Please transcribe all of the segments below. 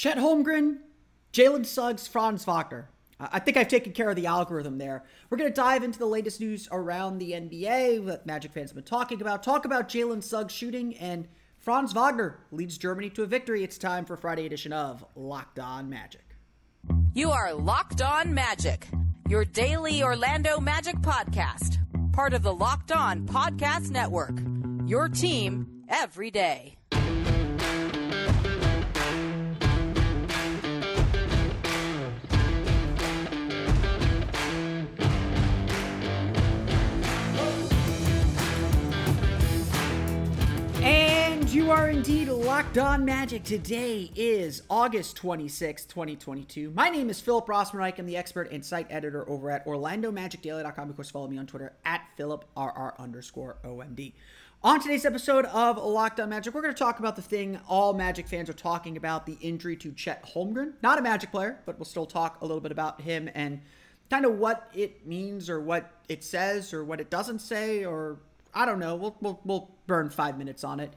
Chet Holmgren, Jalen Suggs, Franz Wagner. I think I've taken care of the algorithm there. We're going to dive into the latest news around the NBA that Magic fans have been talking about. Talk about Jalen Suggs shooting and Franz Wagner leads Germany to a victory. It's time for Friday edition of Locked On Magic. You are Locked On Magic, your daily Orlando Magic podcast, part of the Locked On Podcast Network. Your team every day. You are indeed locked on magic. Today is August 26, 2022. My name is Philip Rossman-Reich. I'm the expert and site editor over at OrlandoMagicDaily.com. Of course, follow me on Twitter at PhilipRR underscore OMD. On today's episode of Locked On Magic, we're going to talk about the thing all Magic fans are talking about the injury to Chet Holmgren. Not a Magic player, but we'll still talk a little bit about him and kind of what it means or what it says or what it doesn't say or I don't know. We'll, we'll, we'll burn five minutes on it.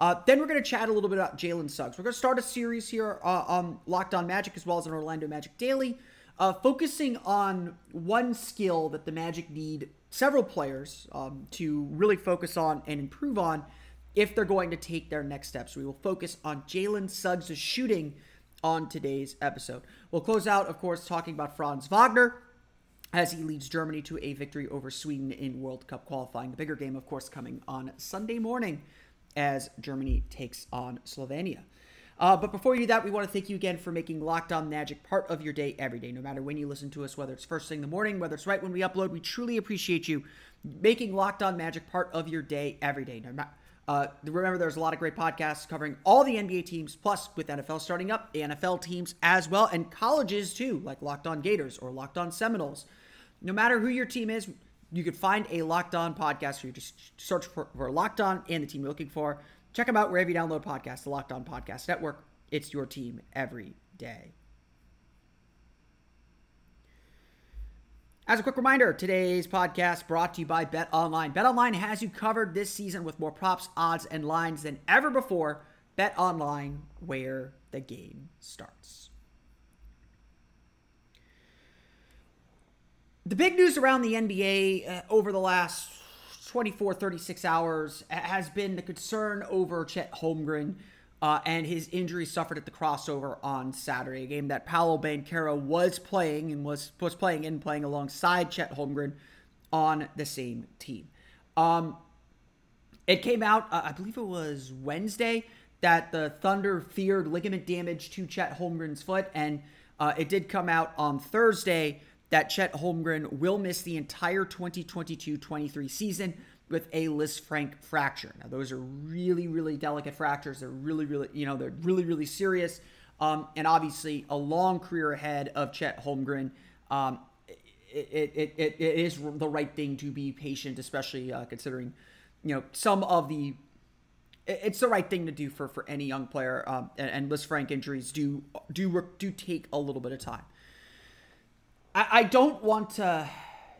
Uh, then we're going to chat a little bit about Jalen Suggs. We're going to start a series here uh, on Locked On Magic as well as on Orlando Magic Daily, uh, focusing on one skill that the Magic need several players um, to really focus on and improve on if they're going to take their next steps. We will focus on Jalen Suggs' shooting on today's episode. We'll close out, of course, talking about Franz Wagner as he leads Germany to a victory over Sweden in World Cup qualifying. The bigger game, of course, coming on Sunday morning as Germany takes on Slovenia. Uh, but before you do that, we want to thank you again for making Locked On Magic part of your day every day. No matter when you listen to us, whether it's first thing in the morning, whether it's right when we upload, we truly appreciate you making Locked On Magic part of your day every day. No matter, uh, remember, there's a lot of great podcasts covering all the NBA teams, plus with NFL starting up, NFL teams as well, and colleges too, like Locked On Gators or Locked On Seminoles. No matter who your team is, you could find a Locked On podcast. So you just search for, for Locked On and the team you're looking for. Check them out wherever you download podcasts, the Locked On Podcast Network. It's your team every day. As a quick reminder, today's podcast brought to you by Bet Online. Bet Online has you covered this season with more props, odds, and lines than ever before. Bet Online, where the game starts. The big news around the NBA uh, over the last 24, 36 hours has been the concern over Chet Holmgren uh, and his injury suffered at the crossover on Saturday, a game that Paolo Banchero was playing and was, was playing and playing alongside Chet Holmgren on the same team. Um, it came out, uh, I believe it was Wednesday, that the Thunder feared ligament damage to Chet Holmgren's foot, and uh, it did come out on Thursday that Chet Holmgren will miss the entire 2022-23 season with a Lisfranc fracture. Now, those are really, really delicate fractures. They're really, really, you know, they're really, really serious. Um, and obviously, a long career ahead of Chet Holmgren. Um, it, it, it, it is the right thing to be patient, especially uh, considering, you know, some of the. It's the right thing to do for, for any young player, um, and, and Lisfranc injuries do do do take a little bit of time. I, I don't want to,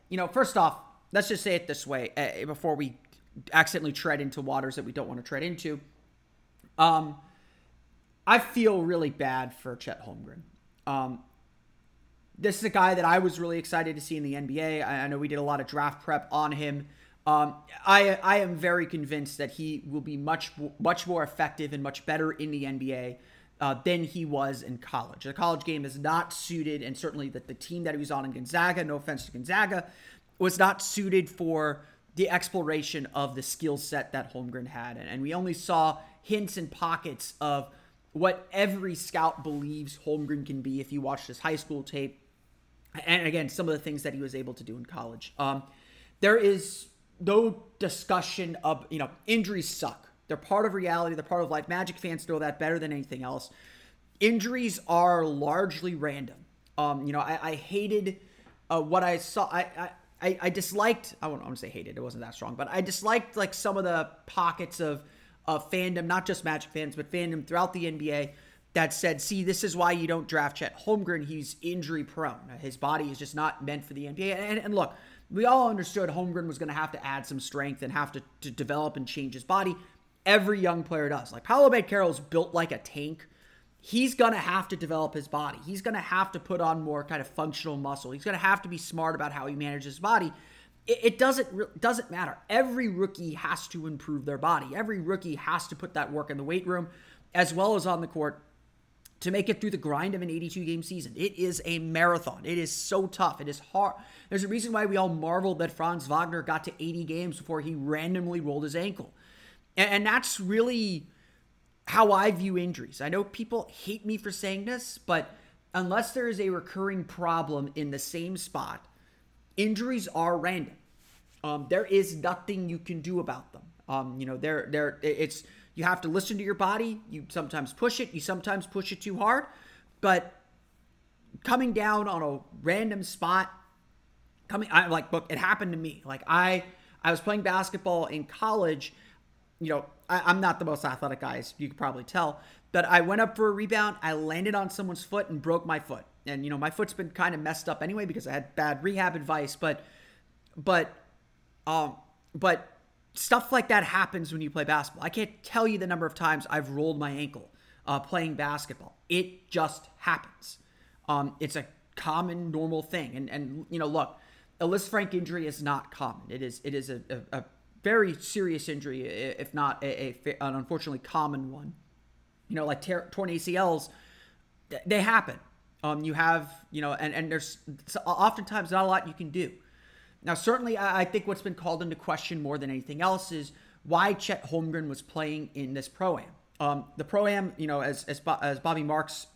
you know, first off, let's just say it this way uh, before we accidentally tread into waters that we don't want to tread into. Um, I feel really bad for Chet Holmgren. Um, this is a guy that I was really excited to see in the NBA. I, I know we did a lot of draft prep on him. Um, I I am very convinced that he will be much much more effective and much better in the NBA uh, than he was in college. The college game is not suited, and certainly that the team that he was on in Gonzaga, no offense to Gonzaga, was not suited for the exploration of the skill set that Holmgren had. And, and we only saw hints and pockets of what every scout believes Holmgren can be if you watch his high school tape. And again, some of the things that he was able to do in college. Um, there is no discussion of, you know, injuries suck they're part of reality. They're part of life. Magic fans know that better than anything else. Injuries are largely random. Um, you know, I, I hated uh, what I saw. I, I, I disliked. I won't, I won't say hated. It wasn't that strong, but I disliked like some of the pockets of of fandom, not just Magic fans, but fandom throughout the NBA that said, "See, this is why you don't draft Chet Holmgren. He's injury prone. His body is just not meant for the NBA." And, and look, we all understood Holmgren was going to have to add some strength and have to, to develop and change his body every young player does. Like Paolo Banchero is built like a tank. he's going to have to develop his body. He's going to have to put on more kind of functional muscle. He's going to have to be smart about how he manages his body. It, it doesn't doesn't matter. Every rookie has to improve their body. Every rookie has to put that work in the weight room as well as on the court to make it through the grind of an 82 game season. It is a marathon. It is so tough. It is hard. There's a reason why we all marveled that Franz Wagner got to 80 games before he randomly rolled his ankle. And, and that's really how I view injuries. I know people hate me for saying this, but unless there is a recurring problem in the same spot, injuries are random. Um, there is nothing you can do about them. Um, you know, they're, they're, it's, you have to listen to your body. You sometimes push it, you sometimes push it too hard. But coming down on a random spot, coming I like look, it happened to me. Like I I was playing basketball in college. You know, I, am not the most athletic guy, as you could probably tell. But I went up for a rebound, I landed on someone's foot and broke my foot. And you know, my foot's been kind of messed up anyway because I had bad rehab advice. But but um but stuff like that happens when you play basketball. I can't tell you the number of times I've rolled my ankle uh, playing basketball. It just happens. Um, it's a common, normal thing. And and you know, look, a Lisfranc injury is not common. It is it is a, a, a very serious injury, if not a, a, an unfortunately common one. You know, like tear, torn ACLs, they happen. Um, you have you know, and and there's oftentimes not a lot you can do. Now, certainly, I think what's been called into question more than anything else is why Chet Holmgren was playing in this pro am. Um, the pro am, you know, as as, as Bobby Marks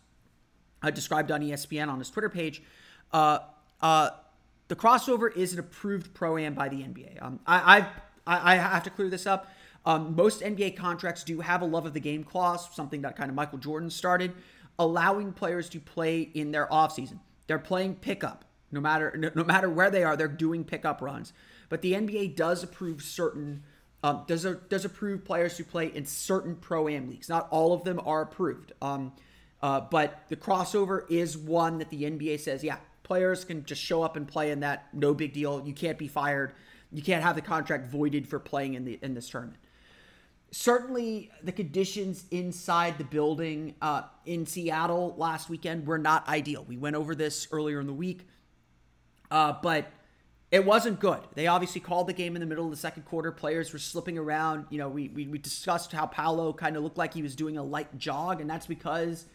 uh, described on ESPN on his Twitter page, uh, uh, the crossover is an approved pro am by the NBA. Um, I, I've, I, I have to clear this up. Um, most NBA contracts do have a love of the game clause, something that kind of Michael Jordan started, allowing players to play in their offseason. They're playing pickup. No matter no, no matter where they are, they're doing pickup runs. But the NBA does approve certain um, does does approve players who play in certain pro am leagues. Not all of them are approved. Um, uh, but the crossover is one that the NBA says, yeah, players can just show up and play in that. No big deal. You can't be fired. You can't have the contract voided for playing in the in this tournament. Certainly, the conditions inside the building uh, in Seattle last weekend were not ideal. We went over this earlier in the week. Uh, but it wasn't good. They obviously called the game in the middle of the second quarter. Players were slipping around. You know, we, we, we discussed how Paolo kind of looked like he was doing a light jog, and that's because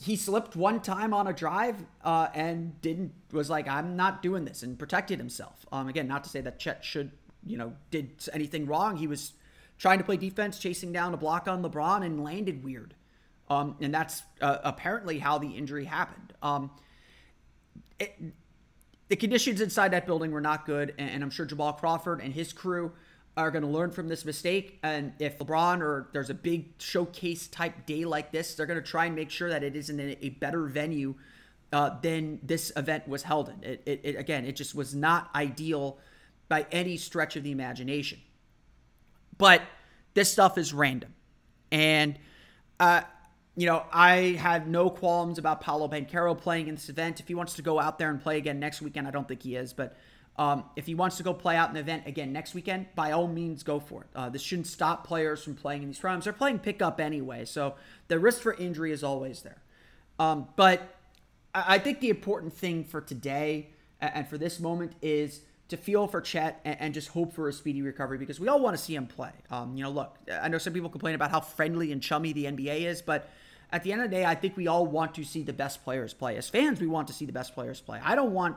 he slipped one time on a drive uh, and didn't was like I'm not doing this and protected himself. Um, again, not to say that Chet should you know did anything wrong. He was trying to play defense, chasing down a block on LeBron, and landed weird. Um, and that's uh, apparently how the injury happened. Um, it, the conditions inside that building were not good, and I'm sure Jamal Crawford and his crew are going to learn from this mistake. And if LeBron or there's a big showcase type day like this, they're going to try and make sure that it is in a better venue uh, than this event was held in. It, it, it, again, it just was not ideal by any stretch of the imagination. But this stuff is random, and uh, you know, I had no qualms about Paolo Banchero playing in this event. If he wants to go out there and play again next weekend, I don't think he is, but um, if he wants to go play out an event again next weekend, by all means, go for it. Uh, this shouldn't stop players from playing in these rounds. They're playing pickup anyway, so the risk for injury is always there. Um, but I, I think the important thing for today and for this moment is to feel for Chet and, and, just hope for a speedy recovery because we all want to see him play. Um, you know, look, I know some people complain about how friendly and chummy the NBA is, but at the end of the day, I think we all want to see the best players play. As fans, we want to see the best players play. I don't want,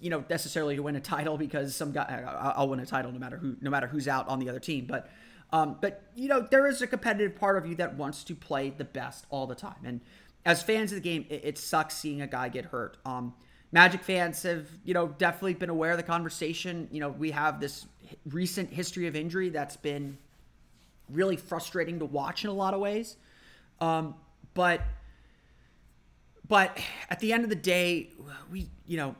you know, necessarily to win a title because some guy I'll win a title no matter who, no matter who's out on the other team. But, um, but you know, there is a competitive part of you that wants to play the best all the time. And as fans of the game, it, it sucks seeing a guy get hurt. Um, Magic fans have, you know, definitely been aware of the conversation. You know, we have this recent history of injury that's been really frustrating to watch in a lot of ways. Um, but but at the end of the day, we you know,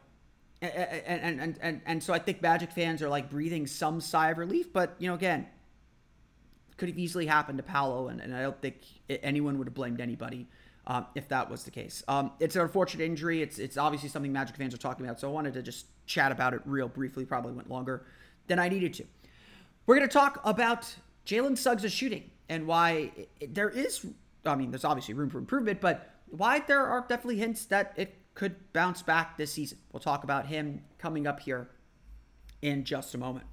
and and and and so I think Magic fans are like breathing some sigh of relief. But you know, again, could have easily happened to Paolo, and, and I don't think anyone would have blamed anybody. Um, if that was the case. Um, it's an unfortunate injury. It's it's obviously something Magic fans are talking about, so I wanted to just chat about it real briefly. Probably went longer than I needed to. We're going to talk about Jalen Suggs' shooting and why it, there is I mean, there's obviously room for improvement, but why there are definitely hints that it could bounce back this season. We'll talk about him coming up here in just a moment.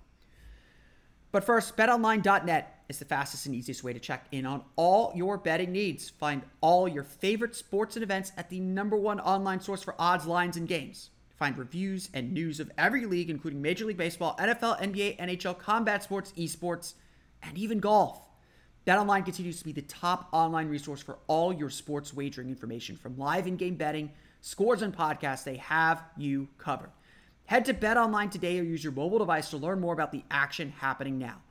But first, betonline.net is the fastest and easiest way to check in on all your betting needs. Find all your favorite sports and events at the number one online source for odds, lines, and games. Find reviews and news of every league, including Major League Baseball, NFL, NBA, NHL, combat sports, esports, and even golf. BetOnline continues to be the top online resource for all your sports wagering information, from live in-game betting, scores, and podcasts. They have you covered. Head to BetOnline today or use your mobile device to learn more about the action happening now.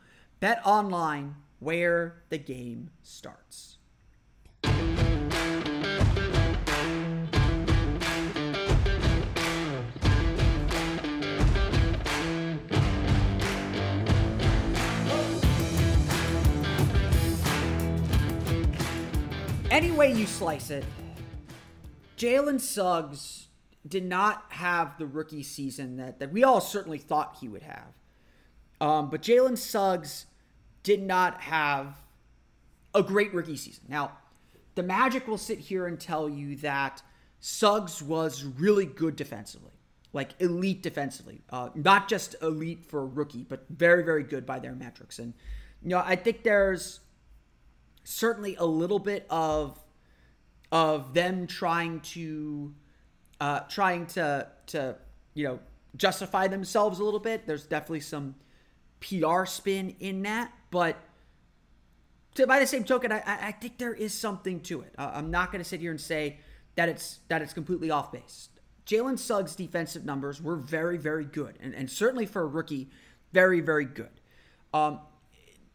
BetOnline, where the game starts. Any way you slice it, Jalen Suggs did not have the rookie season that, that we all certainly thought he would have. Um, but Jalen Suggs did not have a great rookie season. Now, the Magic will sit here and tell you that Suggs was really good defensively, like elite defensively. Uh, not just elite for a rookie, but very, very good by their metrics. And, you know, I think there's certainly a little bit of of them trying to uh, trying to to you know justify themselves a little bit. There's definitely some PR spin in that, but to, by the same token, I, I think there is something to it. Uh, I'm not going to sit here and say that it's that it's completely off base. Jalen Suggs' defensive numbers were very, very good, and, and certainly for a rookie, very, very good. Um,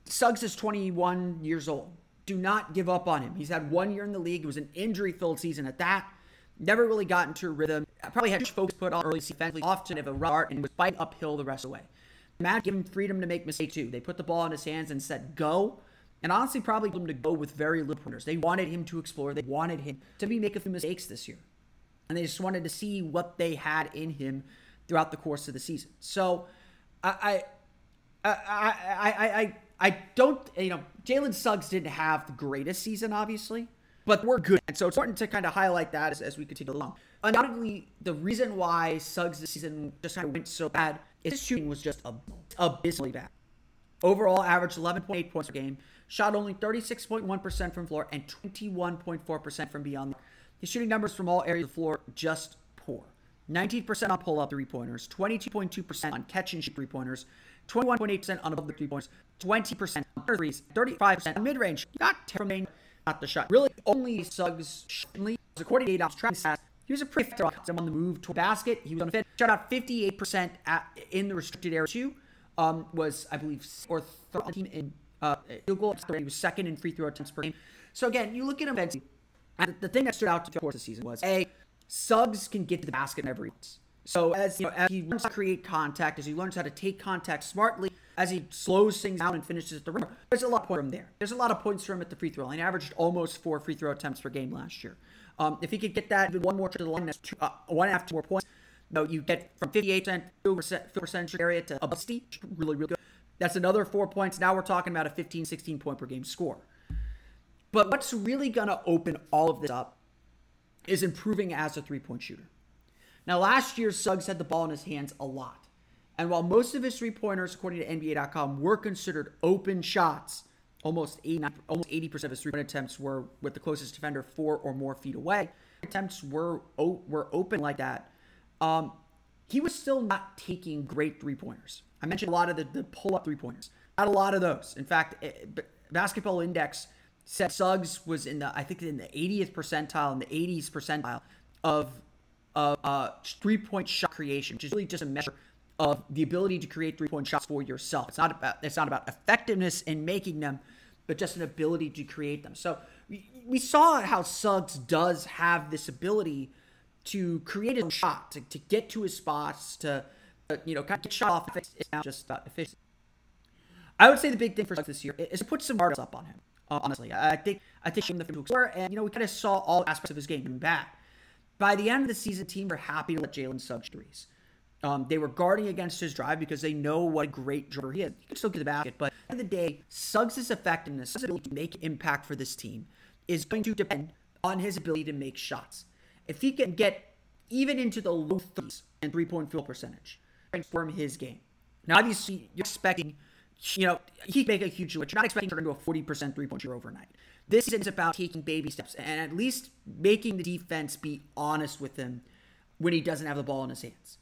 Suggs is 21 years old. Do not give up on him. He's had one year in the league. It was an injury-filled season at that. Never really got into rhythm. Probably had focus put on early defensively, often of a start, and was fighting uphill the rest of the way. Matt gave him freedom to make mistakes too. They put the ball in his hands and said, go. And honestly, probably told him to go with very little pointers. They wanted him to explore. They wanted him to be make a few mistakes this year. And they just wanted to see what they had in him throughout the course of the season. So I I I I I, I don't you know, Jalen Suggs didn't have the greatest season, obviously, but we're good. And so it's important to kind of highlight that as, as we continue along. Undoubtedly, the reason why Suggs this season just kind of went so bad is his shooting was just abysmally bad. Overall, averaged 11.8 points per game, shot only 36.1% from floor and 21.4% from beyond. His shooting numbers from all areas of the floor just poor. 19% on pull up three pointers, 22.2% on catch and shoot three pointers, 21.8% on above the three pointers, 20% on threes, 35% on mid range. Not from not the shot. Really, only Suggs according to Adolph's tracking stats, he was a pretty fair on the move to the basket. He was on fit. Shot out 58% at, in the restricted area too. Um, was I believe or 13 in uh, field goal. He was second in free throw attempts per game. So again, you look at him and the thing that stood out to the course of the season was a Suggs can get to the basket every once. So as you know, as he learns to create contact, as he learns how to take contact smartly, as he slows things down and finishes at the rim, there's a lot of points from there. There's a lot of points for him at the free throw line. He averaged almost four free throw attempts per game last year. Um, if he could get that one more to the line, that's two, uh, one and a half two more points. No, you get from 58% field percentage area to above 60, really, really good. That's another four points. Now we're talking about a 15, 16 point per game score. But what's really going to open all of this up is improving as a three point shooter. Now, last year, Suggs had the ball in his hands a lot. And while most of his three pointers, according to NBA.com, were considered open shots, almost 80, almost 80% of his three point attempts were with the closest defender four or more feet away. Attempts were, were open like that. Um, he was still not taking great three pointers. I mentioned a lot of the, the pull up three pointers. Not a lot of those. In fact, it, eh, Basketball Index said Suggs was in the I think in the 80th percentile in the 80s percentile of of uh, three point shot creation, which is really just a measure of the ability to create three point shots for yourself. It's not about it's not about effectiveness in making them, but just an ability to create them. So we, we saw how Suggs does have this ability to create a shot, to, to get to his spots, to uh, you know kind of get shot off. It's not just about efficiency. I would say the big thing for Suggs this year is to put some guards up on him. Uh, honestly, I think I think him the to explore, and you know we kind of saw all aspects of his game bad. By the end of the season, team were happy to let Jalen Suggs threes. Um, they were guarding against his drive because they know what a great driver he is. He can still get the basket, but at the end of the day, Suggs' effectiveness, his ability to make impact for this team, is going to depend on his ability to make shots. If he can get even into the low 30s and three point field percentage, transform his game. Now, obviously, you're expecting, you know, he can make a huge leap. You're not expecting to turn into a 40% three point shooter overnight. This is about taking baby steps and at least making the defense be honest with him when he doesn't have the ball in his hands.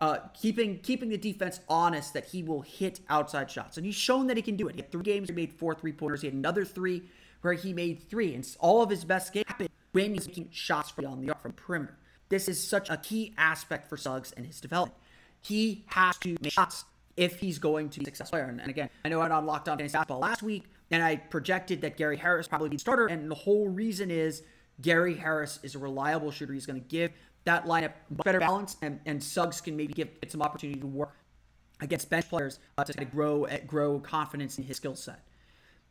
Uh, keeping keeping the defense honest that he will hit outside shots, and he's shown that he can do it. He had three games he made four three pointers. He had another three where he made three, and all of his best games happened when he's making shots from the arc from perimeter. This is such a key aspect for Suggs and his development. He has to make shots if he's going to be successful. And, and again, I know I'm on Locked On Fantasy Basketball last week, and I projected that Gary Harris probably be the starter, and the whole reason is Gary Harris is a reliable shooter. He's going to give that lineup better balance, and, and Suggs can maybe give it some opportunity to work against bench players uh, to kind of grow uh, grow confidence in his skill set.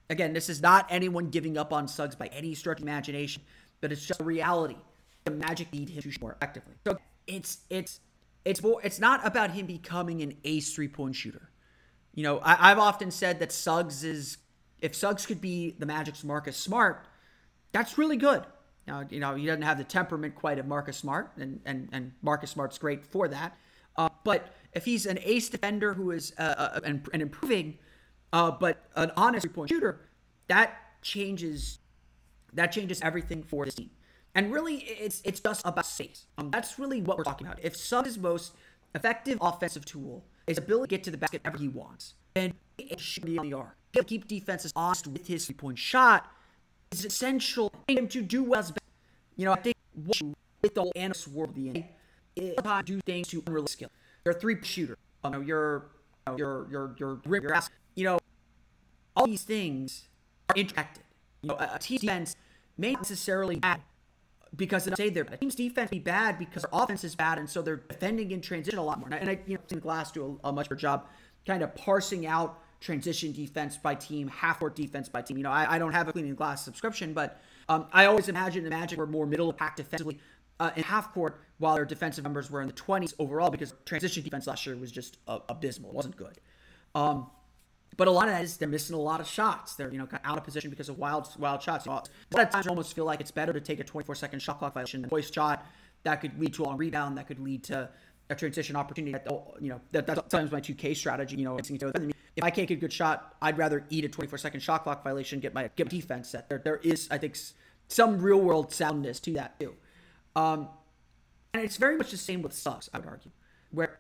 Again, this is not anyone giving up on Suggs by any stretch of imagination, but it's just a reality. The Magic need him to shoot more effectively. So it's it's it's more it's not about him becoming an ace three point shooter. You know, I, I've often said that Suggs is if Suggs could be the Magic's Marcus Smart, that's really good. Now, you know, he doesn't have the temperament quite of Marcus Smart, and and, and Marcus Smart's great for that. Uh, but if he's an ace defender who is uh, uh, and, and improving, uh, but an honest three point shooter, that changes that changes everything for this team. And really, it's it's just about space. Um, that's really what we're talking about. If Suggs' most effective offensive tool is ability to get to the basket whenever he wants, then it should be on the arc. He'll keep defenses honest with his three point shot is essential for him to do well. You know, I think with the whole analyst world the NBA, is to do things to unrealistic skill. You're a three shooter. You know, you're you you're you're you're you're you know, all these things are interacted. You know, a, a team's defense may not necessarily bad because they say their team's defense be bad because their offense is bad, and so they're defending in transition a lot more. And I, and I you know, Glass do a, a much better job kind of parsing out transition defense by team, half court defense by team. You know, I, I don't have a cleaning glass subscription, but um, I always imagine the Magic were more middle pack defensively uh, in half court, while their defensive numbers were in the 20s overall because transition defense last year was just uh, abysmal. It wasn't good. Um, but a lot of that is they're missing a lot of shots. They're you know kind of out of position because of wild wild shots. A lot of times, I almost feel like it's better to take a 24 second shot clock violation than a voice shot that could lead to a long rebound, that could lead to a transition opportunity. That you know that, that's sometimes my 2K strategy. You know, if I can't get a good shot, I'd rather eat a 24 second shot clock violation, get my get my defense set. There, there is, I think, some real world soundness to that too. Um, and it's very much the same with Suggs, I would argue, where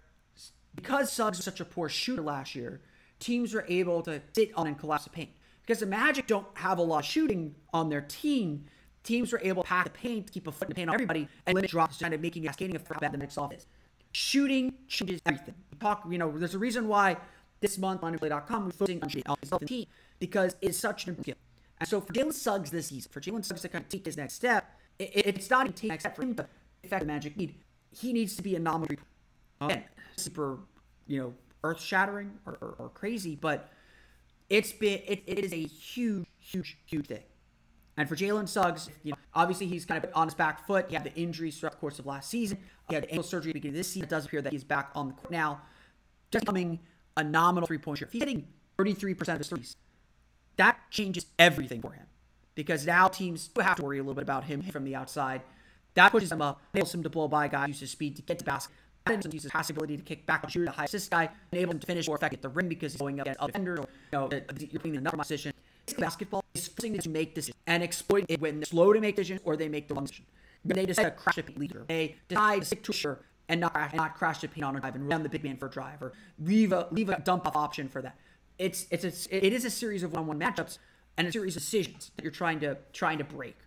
because Suggs was such a poor shooter last year, teams were able to sit on and collapse the paint. Because the Magic don't have a lot of shooting on their team, teams were able to pack the paint, keep a foot in the paint on everybody, and limit drops, kind of making a cascading effect bad the Knicks offense. Shooting changes everything. Talk, you know, there's a reason why this month on NBA.com we're focusing on on the team because it's such an skill. And so for Jalen Suggs this season, for Jalen Suggs to kind of take his next step, it, it's not even take next step for him to affect the Magic need. He needs to be a nominal. Again, super, you know, earth shattering or, or, or, crazy, but it's been it, it is a huge, huge, huge thing. And for Jalen Suggs, you know, obviously he's kind of on his back foot. He had the injuries throughout the course of last season. He had ankle surgery at the beginning of this season. It does appear that he's back on the court now, just becoming a nominal three point shooter. If he's hitting 33% of his threes, that changes everything for him because now teams do have to worry a little bit about him from the outside. That pushes him up, enables him to blow by guys, uses speed to get to basket. That uses pass ability to kick back, and shoot a high assist guy, enable him to finish more effective at the rim because he's going up against other defenders. Or, you know, you're putting another position. Basketball is forcing to make decisions and exploit it when they're slow to make decisions or they make the wrong decision. When they decide to crash a leader, they decide to stick to a shooter and not and not crash the paint on a drive and run the big man for a drive or leave a leave a dump off option for that. It's it's a, it is a series of one-on-one matchups and a series of decisions that you're trying to trying to break.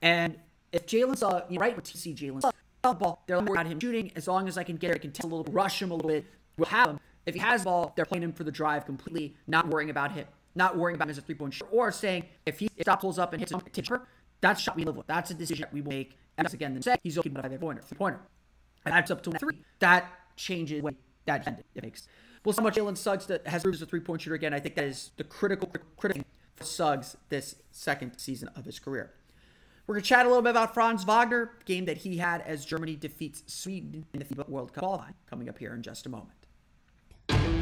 And if Jalen saw you know, right with TC Jalen the ball, they're worried about him shooting. As long as I can get it, I can test a little, rush him a little bit. We'll have him. If he has the ball, they're playing him for the drive completely, not worrying about him, not worrying about him as a three point shooter, or saying if he stop pulls up and hits him, that's a shot we live with. That's a decision that we will make. And that's again, the say he's open by their pointer, three pointer. That's up to three. That changes way that makes. We'll how much Jalen Suggs has proved as a three point shooter again. I think that is the critical, critical for Suggs this second season of his career. We're to chat a little bit about Franz Wagner, game that he had as Germany defeats Sweden in the FIBA World Cup qualifying, coming up here in just a moment.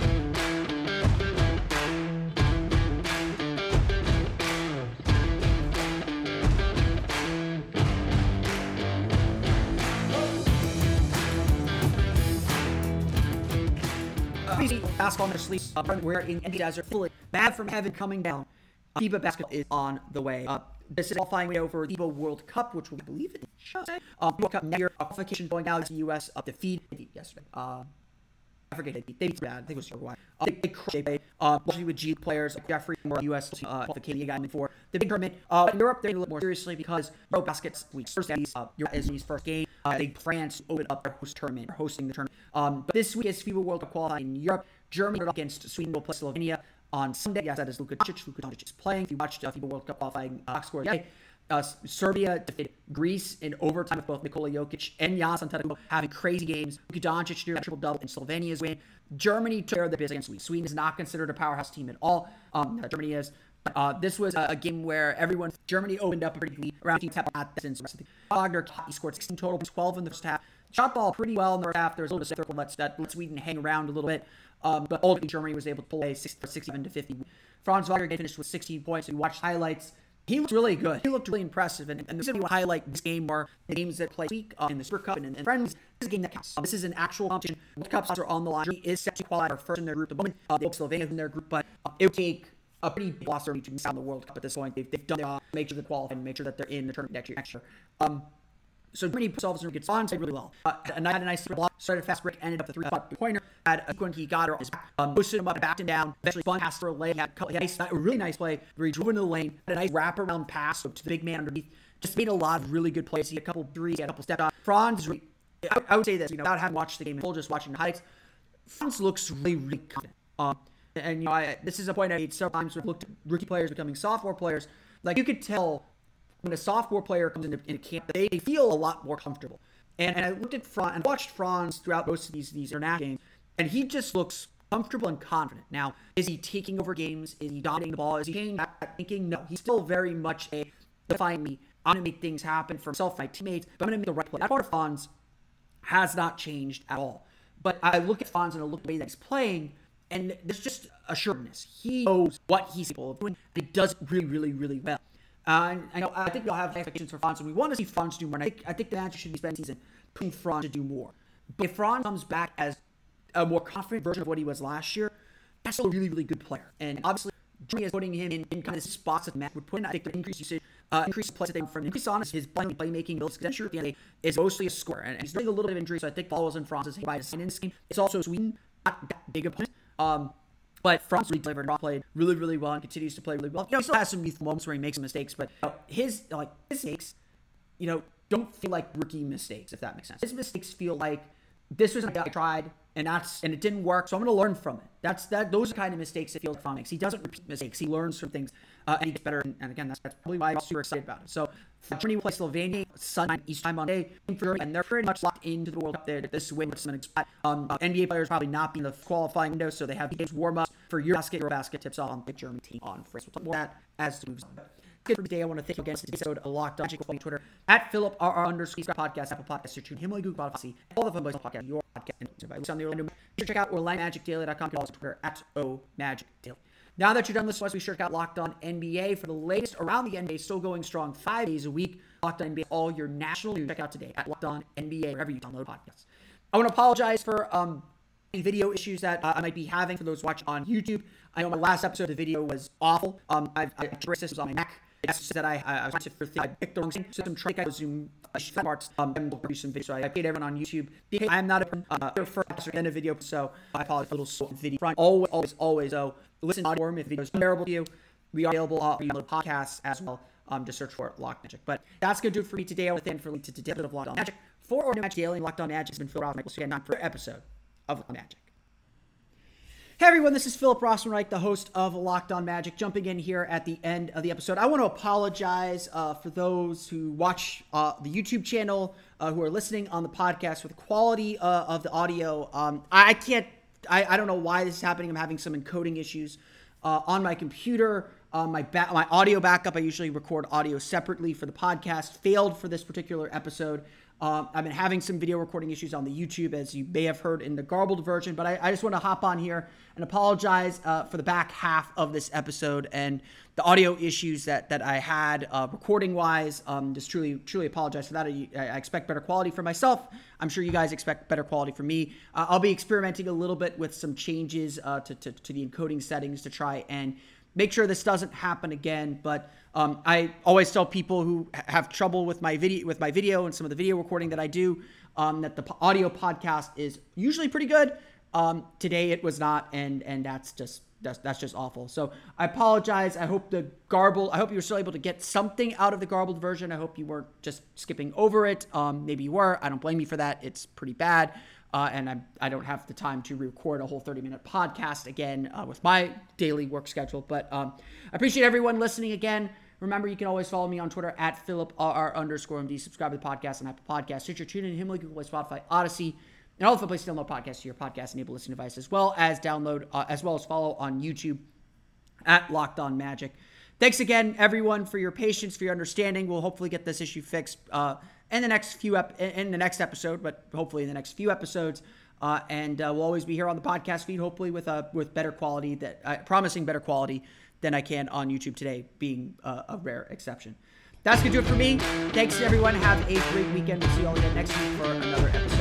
Basketball in their sleeves. Uh, we're in the desert, fully bad from heaven coming down. Uh, FIBA basketball is on the way. Uh, this is all flying over FIBA World Cup, which we believe it is. Um, World Cup next year. Uh, qualification going out to the U.S. up to feed yesterday. Uh, I forget they beat, they beat bad. I think it was Uruguay. Uh, they, they crushed they uh, with G players Jeffrey Moore, U.S. Uh, Canadian guy for the big tournament. Uh, in Europe, they're a little more seriously because EuroBasket's week first uh, is his first game. Uh, they France opened up their host tournament, hosting the tournament. Um, but this week is FIBA World Cup qualifying in Europe. Germany against Sweden will play Slovenia on Sunday. Yes, that is Luka Doncic. Luka Doncic is playing. If you watched uh, FIBA World Cup qualifying uh, score today, uh, Serbia defeated Greece in overtime with both Nikola Jokic and Giannis Antetokounmpo having crazy games. Luka Doncic a triple double in Slovenia's win. Germany took care of the business against Sweden. Sweden is not considered a powerhouse team at all. Um, Germany is. Uh, this was a, a, game where everyone Germany opened up a pretty lead around team at the of the Wagner he scored 16 total, 12 in the first half. Shot ball pretty well in the first half. There was a little bit of circle that let Sweden hang around a little bit, um, but ultimately Germany was able to pull away 67 to 50. Franz Wagner finished with 16 points. We watched highlights he looked really good. He looked really impressive. And, and the reason we highlight this game more the games that play week uh, in the Super Cup and, and Friends. This is a game that counts. This is an actual competition. World Cups are on the line. Germany is set to qualify first in their group. The moment uh, they Slovenia in their group, but uh, it would take a pretty big loss to miss out on the World Cup at this point. They've, they've done it. Uh, make sure they qualify and make sure that they're in the tournament next year. Next year. Um, so Germany themselves gets on really well. Uh, and I had a nice block, started fast break, ended up the three spot pointer. Had a when he got her on his back, um, boosted him up, and backed him down. Eventually, fun pass for a leg. Had a, nice, a really nice play where he drove into the lane. Had a nice wraparound pass to the big man underneath. Just made a lot of really good plays. He had a couple threes, he had a couple step shots. Franz, I, I, would say this, you know, without having watched the game and just watching the highlights, Franz looks really, really confident. Um, and you know, I, this is a point I made several times. We've looked at rookie players becoming sophomore players. Like you could tell when a sophomore player comes into, into camp, they feel a lot more comfortable. And, and I looked at Franz and watched Franz throughout most of these these international games, and he just looks comfortable and confident. Now, is he taking over games? Is he dominating the ball? Is he changing back, thinking? No, he's still very much a define me. I'm gonna make things happen for himself, my teammates, but I'm gonna make the right play. That part of Franz has not changed at all. But I look at Franz and I look at the way that he's playing, and there's just assuredness. He knows what he's capable of doing. And he does really, really, really well. Uh, I know. I think we'll have expectations for Franz, and we want to see Franz do more. And I think I think the manager should be spending season pushing Franz to do more. But if Franz comes back as a more confident version of what he was last year, that's still a really, really good player. And obviously, Germany is putting him in, in kind of spots that the match would put in. I think the increased usage, uh, increased play that they from increase on his play, playmaking abilities. Because sure at the end is mostly a scorer, and, and he's doing a little bit of injury, so I think follows in Franz's by design in this game. It's also Sweden, not that big opponent. Um, but Franz delivered. Played really, really well and continues to play really well. You know, he still has some youthful moments where he makes mistakes, but you know, his like his mistakes, you know, don't feel like rookie mistakes, if that makes sense. His mistakes feel like this was I tried and that's and it didn't work, so I'm to learn from it. That's that. Those are kind of mistakes that feel like Franz makes. He doesn't repeat mistakes. He learns from things uh, and he gets better. And, and again, that's, that's, probably why I'm super excited about it. So Germany will play Slovenia Sunday East time on day, and they're pretty much locked into the World Cup there. This win, which is an um, uh, NBA players probably not be in the qualifying window, so they have games warm up for EuroBasket. Your basket tips off on the German team on France. We'll talk more about that as moves on good for today. I want to thank you again for this episode of Locked On Magic. Me Twitter at Philip R underscore podcast, Apple Podcast, Search Himalaya, Google Podcast, all the fun boys podcast, your podcast, and on the Orlando, check out OrlandoMagicDaily.com. You can also Twitter at O Magic Daily. Now that you're done listening, be sure to check out Locked On NBA for the latest around the NBA. Still going strong five days a week. Locked On NBA, all your national news. Check out today at Locked On NBA, wherever you download podcasts. I want to apologize for um, any video issues that uh, I might be having for those watching on YouTube. I know my last episode of the video was awful. Um, I've, I this was on my Mac. Just that I, I, I was for I picked the wrong system. Trying to Zoom uh, parts. Um, and produce some videos. So I, paid everyone on YouTube. I am not a uh, for in a video, so I apologize a little slow video. Always, always, always. Oh, listen to audio if video is terrible to you. We are available on the podcasts as well. Um, just search for Locked Magic. But that's gonna do it for me today. I want to thank for to today of Locked On Magic. For Orlando Magic Daily Locked On Magic has been Phil Ross. You again for episode of Magic. Hey everyone, this is Philip Rossman-Reich, the host of Locked On Magic, jumping in here at the end of the episode. I want to apologize uh, for those who watch uh, the YouTube channel, uh, who are listening on the podcast with the quality uh, of the audio. Um, I can't, I, I, don't know why this is happening. I'm having some encoding issues uh, on my computer. Um, my ba- my audio backup, I usually record audio separately for the podcast, failed for this particular episode. Um, I've been having some video recording issues on the YouTube, as you may have heard in the garbled version, but I, I just want to hop on here and apologize uh, for the back half of this episode and the audio issues that that I had uh, recording wise. Um, just truly, truly apologize for that. I, I, expect better quality for myself. I'm sure you guys expect better quality for me. Uh, I'll be experimenting a little bit with some changes uh, to, to, to the encoding settings to try and make sure this doesn't happen again. But um, I always tell people who have trouble with my video with my video and some of the video recording that I do um, that the audio podcast is usually pretty good. Um, today it was not, and and that's just that's that's just awful. So I apologize. I hope the garbled. I hope you were still able to get something out of the garbled version. I hope you weren't just skipping over it. Um, maybe you were. I don't blame you for that. It's pretty bad. Uh, and I, I don't have the time to record a whole 30 minute podcast again uh, with my daily work schedule. But um, I appreciate everyone listening again. Remember, you can always follow me on Twitter at PhilipRR underscore MD. Subscribe to the podcast on Apple Podcasts, Stitcher, TuneIn, Himalaya, Google Play, Spotify, Odyssey, and all the places to download podcasts to your podcast enabled listening device, as well as download, uh, as well as follow on YouTube at Locked On Magic. Thanks again, everyone, for your patience, for your understanding. We'll hopefully get this issue fixed uh, in the next few ep- in the next episode, but hopefully in the next few episodes. Uh, and uh, we'll always be here on the podcast feed, hopefully with uh, with better quality that uh, promising better quality than I can on YouTube today, being uh, a rare exception. That's gonna do it for me. Thanks everyone. Have a great weekend. We'll see you all again next week for another episode.